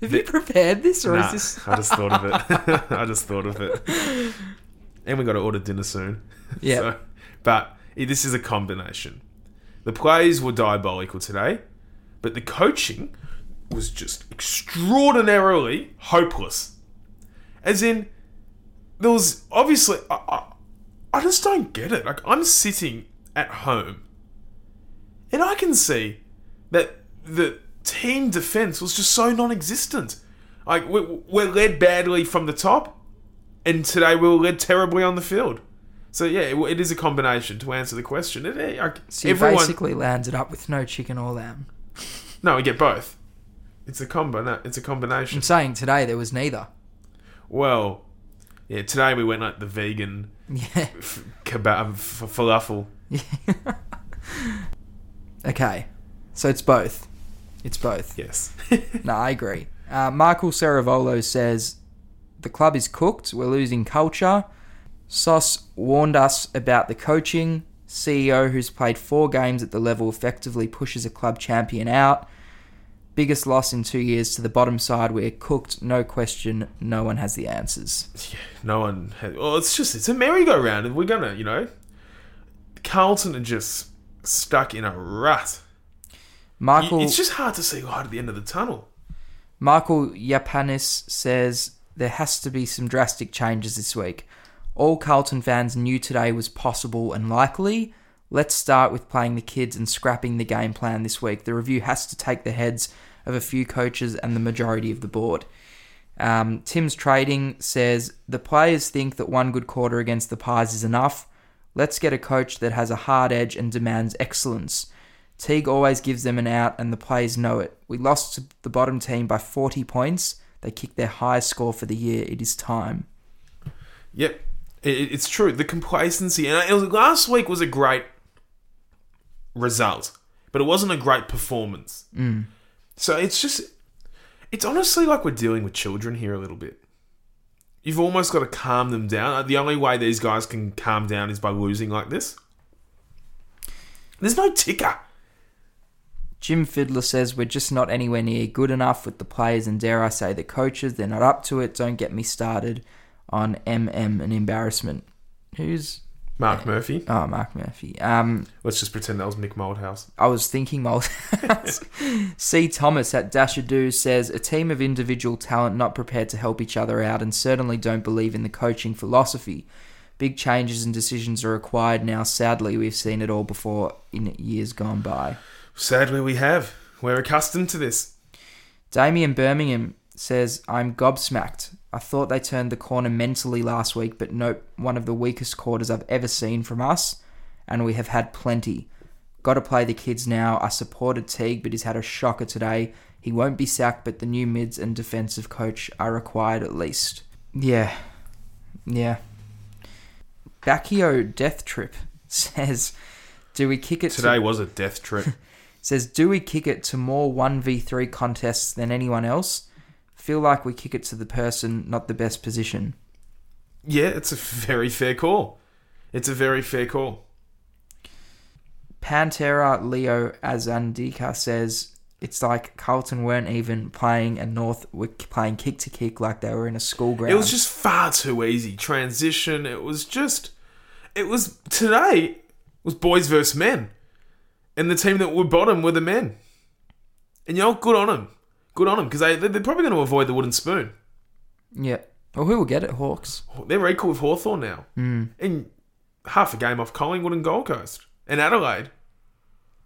S4: Have you prepared this, or
S5: Nah,
S4: is this?
S5: I just thought of it. I just thought of it. And we got to order dinner soon.
S4: Yeah.
S5: So, but this is a combination. The plays were diabolical today, but the coaching was just extraordinarily hopeless. As in, there was obviously I, I, I just don't get it. Like I'm sitting at home, and I can see that the team defense was just so non-existent. Like we're, we're led badly from the top, and today we were led terribly on the field. So yeah, it, it is a combination to answer the question. It, it, like,
S4: So you
S5: everyone,
S4: basically landed up with no chicken or lamb.
S5: no, we get both. It's a combo. No, it's a combination.
S4: I'm saying today there was neither.
S5: Well, yeah. Today we went like the vegan
S4: Yeah.
S5: f- kebab f- falafel.
S4: okay. So it's both. It's both.
S5: Yes.
S4: No, I agree. Uh, Michael Ceravolo says the club is cooked. We're losing culture. Sauce warned us about the coaching. CEO, who's played four games at the level, effectively pushes a club champion out. Biggest loss in two years to the bottom side. We're cooked, no question. No one has the answers.
S5: Yeah, no one. Has, well, it's just it's a merry-go-round, and we're gonna, you know, Carlton are just stuck in a rut. You-
S4: Michael
S5: It's just hard to see light at the end of the tunnel.
S4: Michael Yapanis says there has to be some drastic changes this week. All Carlton fans knew today was possible and likely. Let's start with playing the kids and scrapping the game plan this week. The review has to take the heads of a few coaches and the majority of the board. Um, Tim's Trading says the players think that one good quarter against the Pies is enough. Let's get a coach that has a hard edge and demands excellence. Teague always gives them an out, and the players know it. We lost to the bottom team by 40 points. They kicked their highest score for the year. It is time.
S5: Yep, it's true. The complacency, and it was, last week was a great result, but it wasn't a great performance.
S4: Mm.
S5: So it's just, it's honestly like we're dealing with children here a little bit. You've almost got to calm them down. The only way these guys can calm down is by losing like this. There's no ticker.
S4: Jim Fiddler says we're just not anywhere near good enough with the players, and dare I say the coaches. They're not up to it. Don't get me started on MM and embarrassment. Who's
S5: Mark Murphy.
S4: oh Mark Murphy? Um,
S5: Let's just pretend that was Mick Malthouse.
S4: I was thinking Mold. C. Thomas at Dashadoo says a team of individual talent not prepared to help each other out and certainly don't believe in the coaching philosophy. Big changes and decisions are required now. Sadly, we've seen it all before in years gone by.
S5: Sadly, we have. We're accustomed to this.
S4: Damien Birmingham says, I'm gobsmacked. I thought they turned the corner mentally last week, but nope, one of the weakest quarters I've ever seen from us, and we have had plenty. Got to play the kids now. I supported Teague, but he's had a shocker today. He won't be sacked, but the new mids and defensive coach are required at least. Yeah. Yeah. Bacchio Death Trip says, Do we kick it to-
S5: Today was a death trip.
S4: says, Do we kick it to more 1v3 contests than anyone else? Feel like we kick it to the person, not the best position.
S5: yeah, it's a very fair call. It's a very fair call.
S4: Pantera Leo Azandika says, It's like Carlton weren't even playing and North were playing kick to kick like they were in a school ground.
S5: It was just far too easy. Transition. It was just. It was today. Was boys versus men, and the team that were bottom were the men. And you know, good on them. Good on them because they they're probably going to avoid the wooden spoon.
S4: Yeah. Well, who will get it? Hawks.
S5: They're equal with Hawthorn now,
S4: Mm.
S5: and half a game off Collingwood and Gold Coast and Adelaide.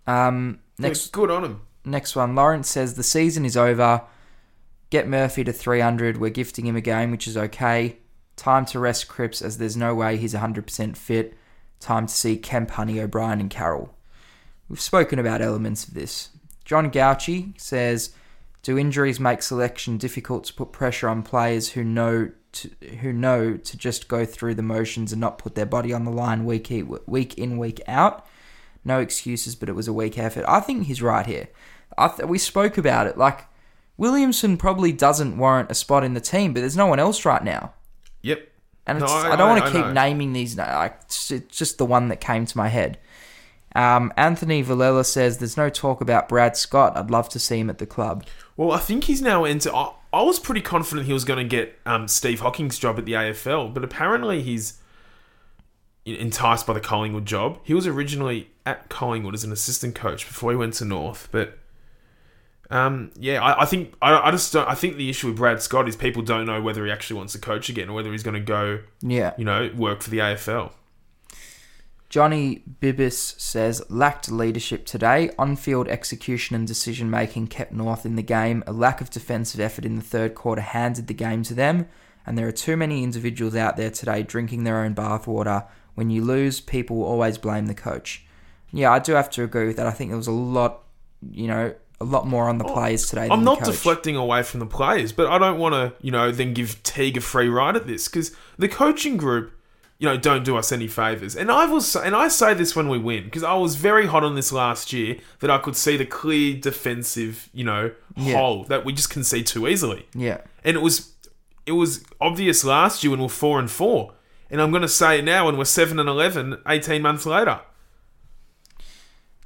S4: Um,
S5: Next, good on them.
S4: Next one, Lawrence says the season is over. Get Murphy to 300. We're gifting him a game, which is okay. Time to rest Cripps as there's no way he's 100% fit. Time to see Kemp, Honey, O'Brien, and Carroll. We've spoken about elements of this. John Gauchi says, "Do injuries make selection difficult to put pressure on players who know to, who know to just go through the motions and not put their body on the line week in, week in week out? No excuses, but it was a weak effort." I think he's right here. I th- we spoke about it. Like Williamson probably doesn't warrant a spot in the team, but there's no one else right now.
S5: Yep.
S4: And
S5: No,
S4: it's,
S5: I-
S4: I, don't
S5: I-
S4: want
S5: I
S4: to keep
S5: know.
S4: naming these. Like it's just the one that came to my head. Um, Anthony Villela says there's no talk about Brad Scott. I'd love to see him at the club.
S5: Well, I think he's now into. I, I was pretty confident he was going to get um, Steve Hocking's job at the AFL, but apparently he's enticed by the Collingwood job. He was originally at Collingwood as an assistant coach before he went to North, but um, yeah, I, I think I, I just don't. I think the issue with Brad Scott is people don't know whether he actually wants to coach again or whether he's going to go,
S4: Yeah.
S5: you know, work for the AFL.
S4: Johnny Bibis says lacked leadership today. On-field execution and decision making kept North in the game. A lack of defensive effort in the third quarter handed the game to them. And there are too many individuals out there today drinking their own bathwater. When you lose, people will always blame the coach. Yeah, I do have to agree with that. I think there was a lot, you know, a lot more on the oh, players today.
S5: I'm not
S4: the coach.
S5: deflecting away from the players, but I don't want to, you know, then give Teague a free ride at this because the coaching group, you know, don't do us any favors. And I was, and I say this when we win because I was very hot on this last year that I could see the clear defensive, you know,
S4: Yeah.
S5: hole that we just concede too easily.
S4: Yeah.
S5: And it was, it was obvious last year when we we're four and four, and I'm going to say it now when we're seven and 11, 18 months later.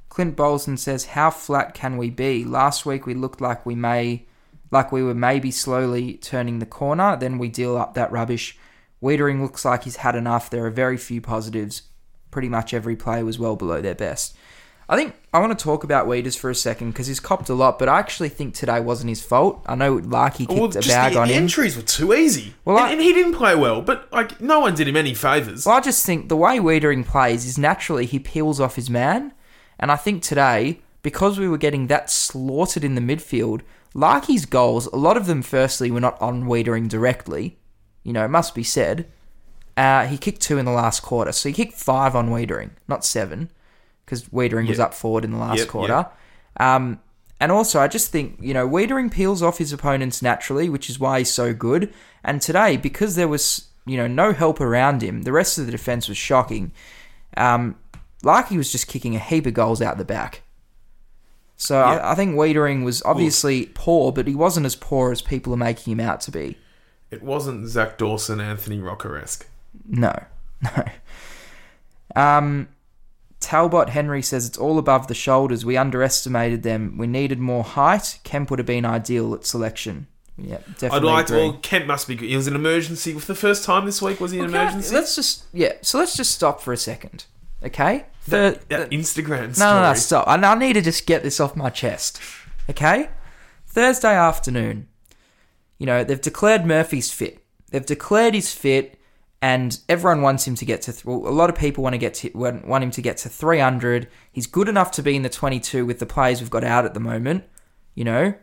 S4: Clint Bolson says, "How flat can we be? Last week we looked like we may, like we were maybe slowly turning the corner. Then we deal up that rubbish. Weitering looks like he's had enough. There are very few positives. Pretty much every player was well below their best. I think I want to talk about Weeders for a second because he's copped a lot, but I actually think today wasn't his fault. I know Larkey kicked
S5: Well,
S4: a bag
S5: the
S4: on him.
S5: entries were too easy.
S4: Well,
S5: and,
S4: I-
S5: and he didn't play well, but like no one did him any favors.
S4: Well, I just think the way Weitering plays is naturally he peels off his man. And I think today, because we were getting that slaughtered in the midfield, Larkey's goals, a lot of them, firstly, were not on Weitering directly. You know, it must be said. Uh, he kicked two in the last quarter. So he kicked five on Weitering, not seven, because Weitering was up forward in the last
S5: Yep,
S4: quarter. Um, and also, I just think, you know, Weitering peels off his opponents naturally, which is why he's so good. And today, because there was, you know, no help around him, the rest of the defence was shocking. Um, Larkey was just kicking a heap of goals out the back. So. I, I think Weitering was obviously poor, but he wasn't as poor as people are making him out to be.
S5: It wasn't Zach Dawson, Anthony Rocker esque.
S4: No, no. Um, Talbot Henry says it's all above the shoulders. We underestimated them. We needed more height. Kemp would have been ideal at selection. Yeah, definitely.
S5: I'd like
S4: agree.
S5: Well, Kemp must be good. He was an emergency for the first time this week. Was he an
S4: Okay,
S5: emergency?
S4: Let's just yeah. So let's just stop for a second, okay? The,
S5: that Instagram
S4: no,
S5: story.
S4: no, no, stop. I, I need to just get this off my chest, okay? Thursday afternoon, you know they've declared Murphy's fit. They've declared he's fit, and everyone wants him to get to. Th- well, a lot of people want to get to want him to get to 300. He's good enough to be in the 22 with the players we've got out at the moment. You know,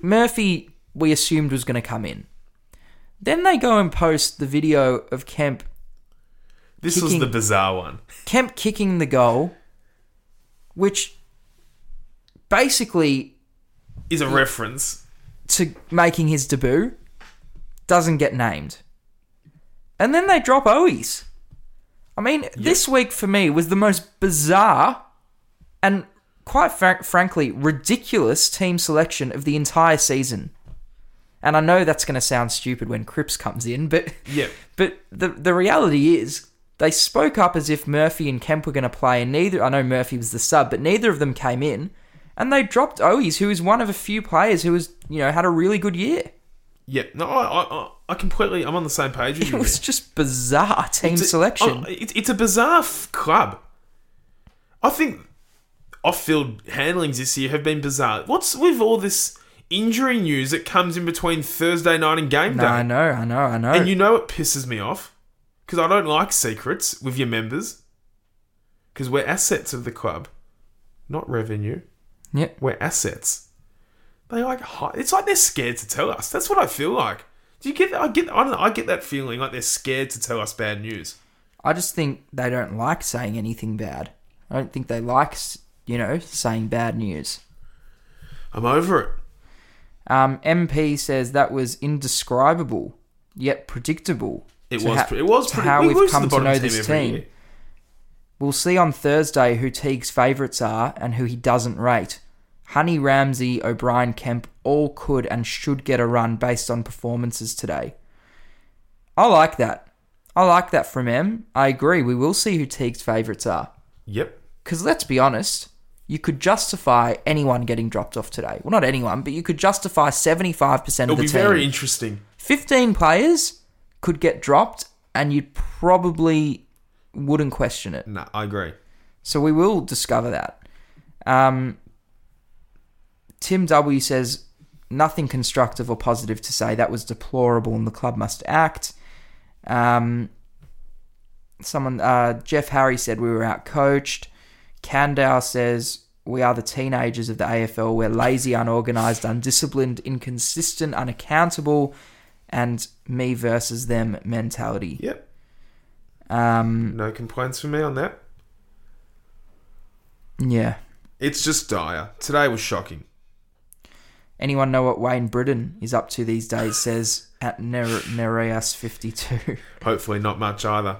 S4: Murphy we assumed was going to come in. Then they go and post the video of Kemp
S5: This
S4: kicking-
S5: was the bizarre one.
S4: Kemp kicking the goal, which basically
S5: Is a reference.
S4: To making his debut doesn't get named. And then they drop Owies. I mean, this week for me was the most bizarre and quite fr- frankly ridiculous team selection of the entire season. And I know that's going to sound stupid when Cripps comes in, but
S5: Yep.
S4: But the the reality is they spoke up as if Murphy and Kemp were going to play, and neither. I know Murphy was the sub, but neither of them came in, and they dropped Owies, who is one of a few players who has you know had a really good year.
S5: Yep. No, I, I, I- I completely. I'm on the same page with
S4: It
S5: you.
S4: was just bizarre team
S5: It's a-
S4: selection.
S5: oh, it- it's a bizarre f- club. I think off-field handlings this year have been bizarre. What's with all this injury news that comes in between Thursday night and game
S4: no,
S5: day?
S4: I know, I know, I know.
S5: And you know it pisses me off because I don't like secrets with your members because we're assets of the club, not revenue.
S4: Yep.
S5: We're assets. They like it's like they're scared to tell us. That's what I feel like. Do you get? I get. I don't know. I get that feeling like they're scared to tell us bad news.
S4: I just think they don't like saying anything bad. I don't think they like you know saying bad news.
S5: I'm over it.
S4: Um, MP says that was indescribable yet predictable.
S5: It was.
S4: ha-
S5: it was pretty.
S4: how
S5: we
S4: we've come to know this team. We'll see on Thursday who Teague's favourites are and who he doesn't rate. Honey Ramsay, O'Brien, Kemp all could and should get a run based on performances today. I like that. I like that from M. I agree. We will see who Teague's favourites are.
S5: Yep.
S4: Because let's be honest, you could justify anyone getting dropped off today. Well, not anyone, but you could justify 75% of
S5: It'll
S4: the
S5: be very interesting.
S4: 15 players could get dropped and you'd probably wouldn't question it.
S5: No, I agree.
S4: So we will discover that. Um, Tim W says nothing constructive or positive to say. That was deplorable, and the club must act. Um, someone, uh, Jeff Harry said we were out coached. Candow says we are the teenagers of the AFL. We're lazy, unorganized, undisciplined, inconsistent, unaccountable, and me versus them mentality.
S5: Yep.
S4: Um,
S5: No complaints from me on that.
S4: yeah.
S5: It's just dire. Today was shocking.
S4: Anyone know what Wayne Brittain is up to these days? Says at Ner- Nereus fifty two.
S5: Hopefully, not much either.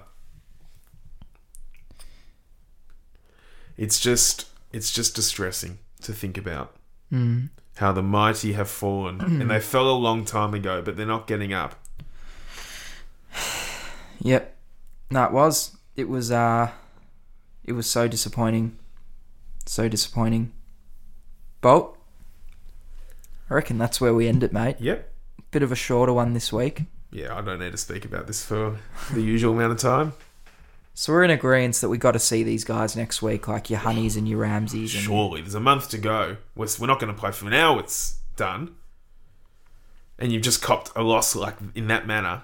S5: It's just, it's just distressing to think about how the mighty have fallen, and they fell a long time ago, but they're not getting up.
S4: Yep. No, it was. It was. Uh, it was so disappointing. So disappointing. Bolt. I reckon that's where we end it, mate.
S5: Yep.
S4: Bit of a shorter one this week.
S5: Yeah, I don't need to speak about this for the usual amount of time.
S4: So we're in agreement that we got to see these guys next week, like your Honeys and your Ramses. And
S5: Surely, there's a month to go. We're, we're not going to play for now. It's done. And you've just copped a loss like in that manner.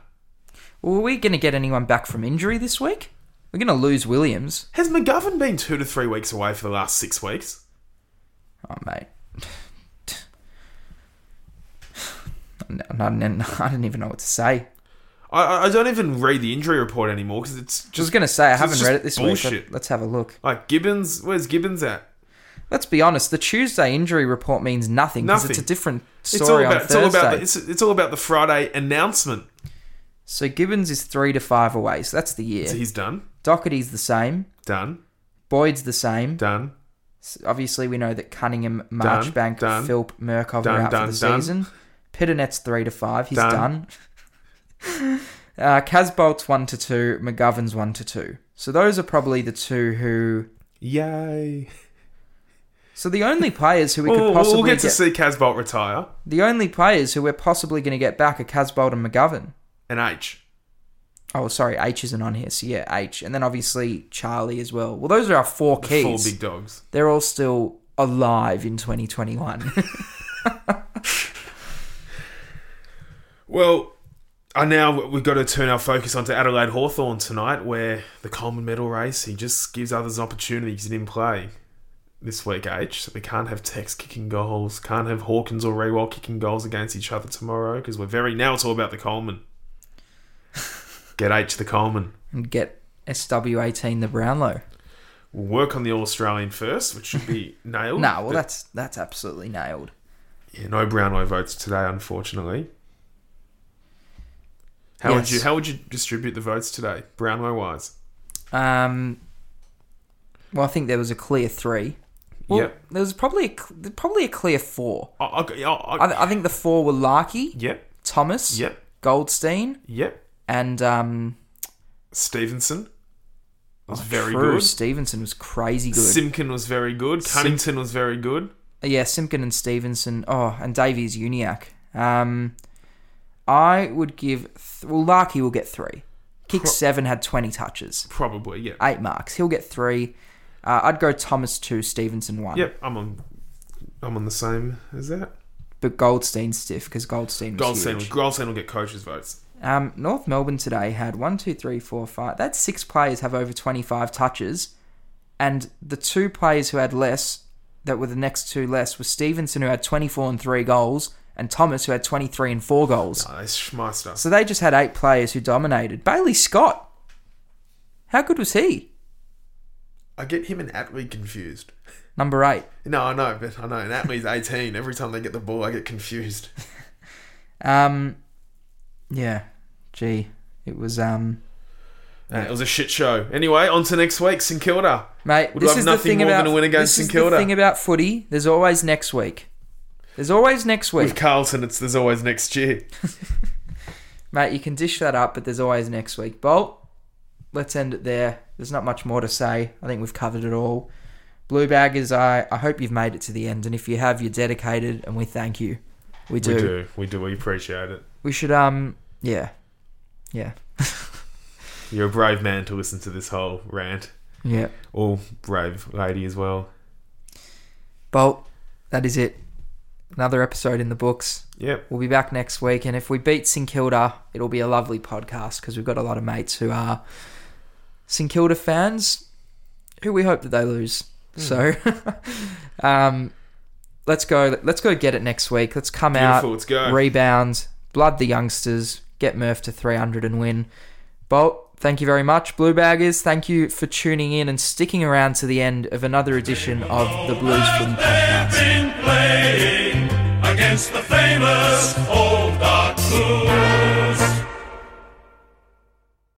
S4: Well, are we going to get anyone back from injury this week? We're going to lose Williams.
S5: Has McGovern been two to three weeks away for the last six weeks?
S4: Oh, mate. I didn't even know what to say.
S5: I- I, don't even read the injury report anymore because it's
S4: I was
S5: just
S4: going to say, I haven't read it this week.
S5: bullshit.
S4: but Let's have a look.
S5: like Gibbons. Where's Gibbons at?
S4: Let's be honest, the Tuesday injury report means nothing because it's a different
S5: It's all
S4: story
S5: about.
S4: on
S5: It's all
S4: Thursday.
S5: about. The, it's it's all about the Friday announcement.
S4: So Gibbons is three to five away, so that's the year.
S5: So he's done.
S4: Doherty's the same.
S5: Done.
S4: Boyd's the same.
S5: Done.
S4: S- Obviously, we know that Cunningham, Marchbank,
S5: done.
S4: Philp, Murkov
S5: Done,
S4: are out
S5: done,
S4: for the
S5: done.
S4: season. Pittonet's three to five. He's
S5: Done.
S4: done. uh, Casboult's one to two. McGovern's one to two. So those are probably the two who.
S5: Yay!
S4: So the only players who we
S5: We'll,
S4: could
S5: we'll
S4: possibly
S5: get to
S4: get,
S5: see Casboult retire
S4: the only players who we're possibly going to get back are Casboult and McGovern.
S5: And H.
S4: Oh, sorry, H isn't on here. So yeah, H, and then obviously Charlie as well. Well, those are our four
S5: The
S4: keys.
S5: four big dogs.
S4: They're all still alive in 2021.
S5: Well, and now we've got to turn our focus onto Adelaide Hawthorn tonight, where the Coleman Medal race he just gives others an opportunity because he didn't play this week. H, so we can't have Tex kicking goals, can't have Hawkins or Rewell kicking goals against each other tomorrow because we're very now it's all about the Coleman. Get H the Coleman.
S4: and get SW18 the Brownlow.
S5: We'll work on the All Australian first, which should be nailed.
S4: No, well
S5: but-
S4: that's that's absolutely nailed.
S5: Yeah, no Brownlow votes today, unfortunately. How would you How would you distribute the votes today, Brownlow wise?
S4: Um, well, I think there was a clear three. Well,
S5: Yep.
S4: there was probably a, probably a clear four.
S5: I, I
S4: think the four were Larkey,
S5: yep,
S4: Thomas,
S5: yep,
S4: Goldstein,
S5: yep.
S4: And um,
S5: Stephenson was very
S4: True,
S5: good.
S4: Stephenson was crazy good.
S5: Simpkin was very good.
S4: Sim-
S5: Cunnington was very good.
S4: yeah, Simpkin and Stephenson. Oh, and Davies-Uniacke. Um, I would give. Th- well, Larkey will get three. Kick
S5: Pro-
S4: seven had twenty touches,
S5: Probably, yeah.
S4: eight marks. He'll get three. Uh, I'd go Thomas two, Stephenson one.
S5: Yep, I'm on. I'm on the same as that.
S4: But Goldstein's stiff because Goldstein was
S5: Goldstein,
S4: huge.
S5: Goldstein will get coaches' votes.
S4: Um, North Melbourne today had one, two, three, four, five. That's six players have over 25 touches. And the two players who had less, that were the next two less, were Stephenson, who had 24 and three goals, and Thomas, who had 23 and four goals.
S5: That's Schmeister.
S4: So they just had eight players who dominated. Bailey Scott. How good was he?
S5: I get him and Atley confused.
S4: Number eight.
S5: No, I know, but I know. And Atley's 18. Every time they get the ball, I get confused.
S4: Um, yeah. Gee, it was um,
S5: Uh, it was a shit show. Anyway, on to next week, St Kilda.
S4: mate.
S5: Would
S4: this is the
S5: nothing
S4: thing
S5: more
S4: about
S5: than a win against
S4: this is
S5: St Kilda.
S4: the thing about footy. There's always next week. There's always next week.
S5: With Carlton, it's there's always next year.
S4: Mate, you can dish that up, but there's always next week. Bolt, let's end it there. There's not much more to say. I think we've covered it all. Blue Baggers, I, I hope you've made it to the end, and if you have, you're dedicated, and we thank you. We do.
S5: We do. We do. We appreciate it.
S4: We should, um, yeah. Yeah.
S5: You're a brave man to listen to this whole rant.
S4: Yeah.
S5: Or brave lady as well.
S4: Bolt, that is it. Another episode in the books.
S5: Yep.
S4: We'll be back next week, and if we beat St Kilda, it'll be a lovely podcast because we've got a lot of mates who are St Kilda fans who we hope that they lose. So, um, let's go. Let's go get it next week. Let's come
S5: Beautiful.
S4: out,
S5: Let's go.
S4: rebound, blood the youngsters, get Murph to 300 and win. Bolt, thank you very much. Blue Baggers, thank you for tuning in and sticking around to the end of another edition of the Blues Footy Podcast.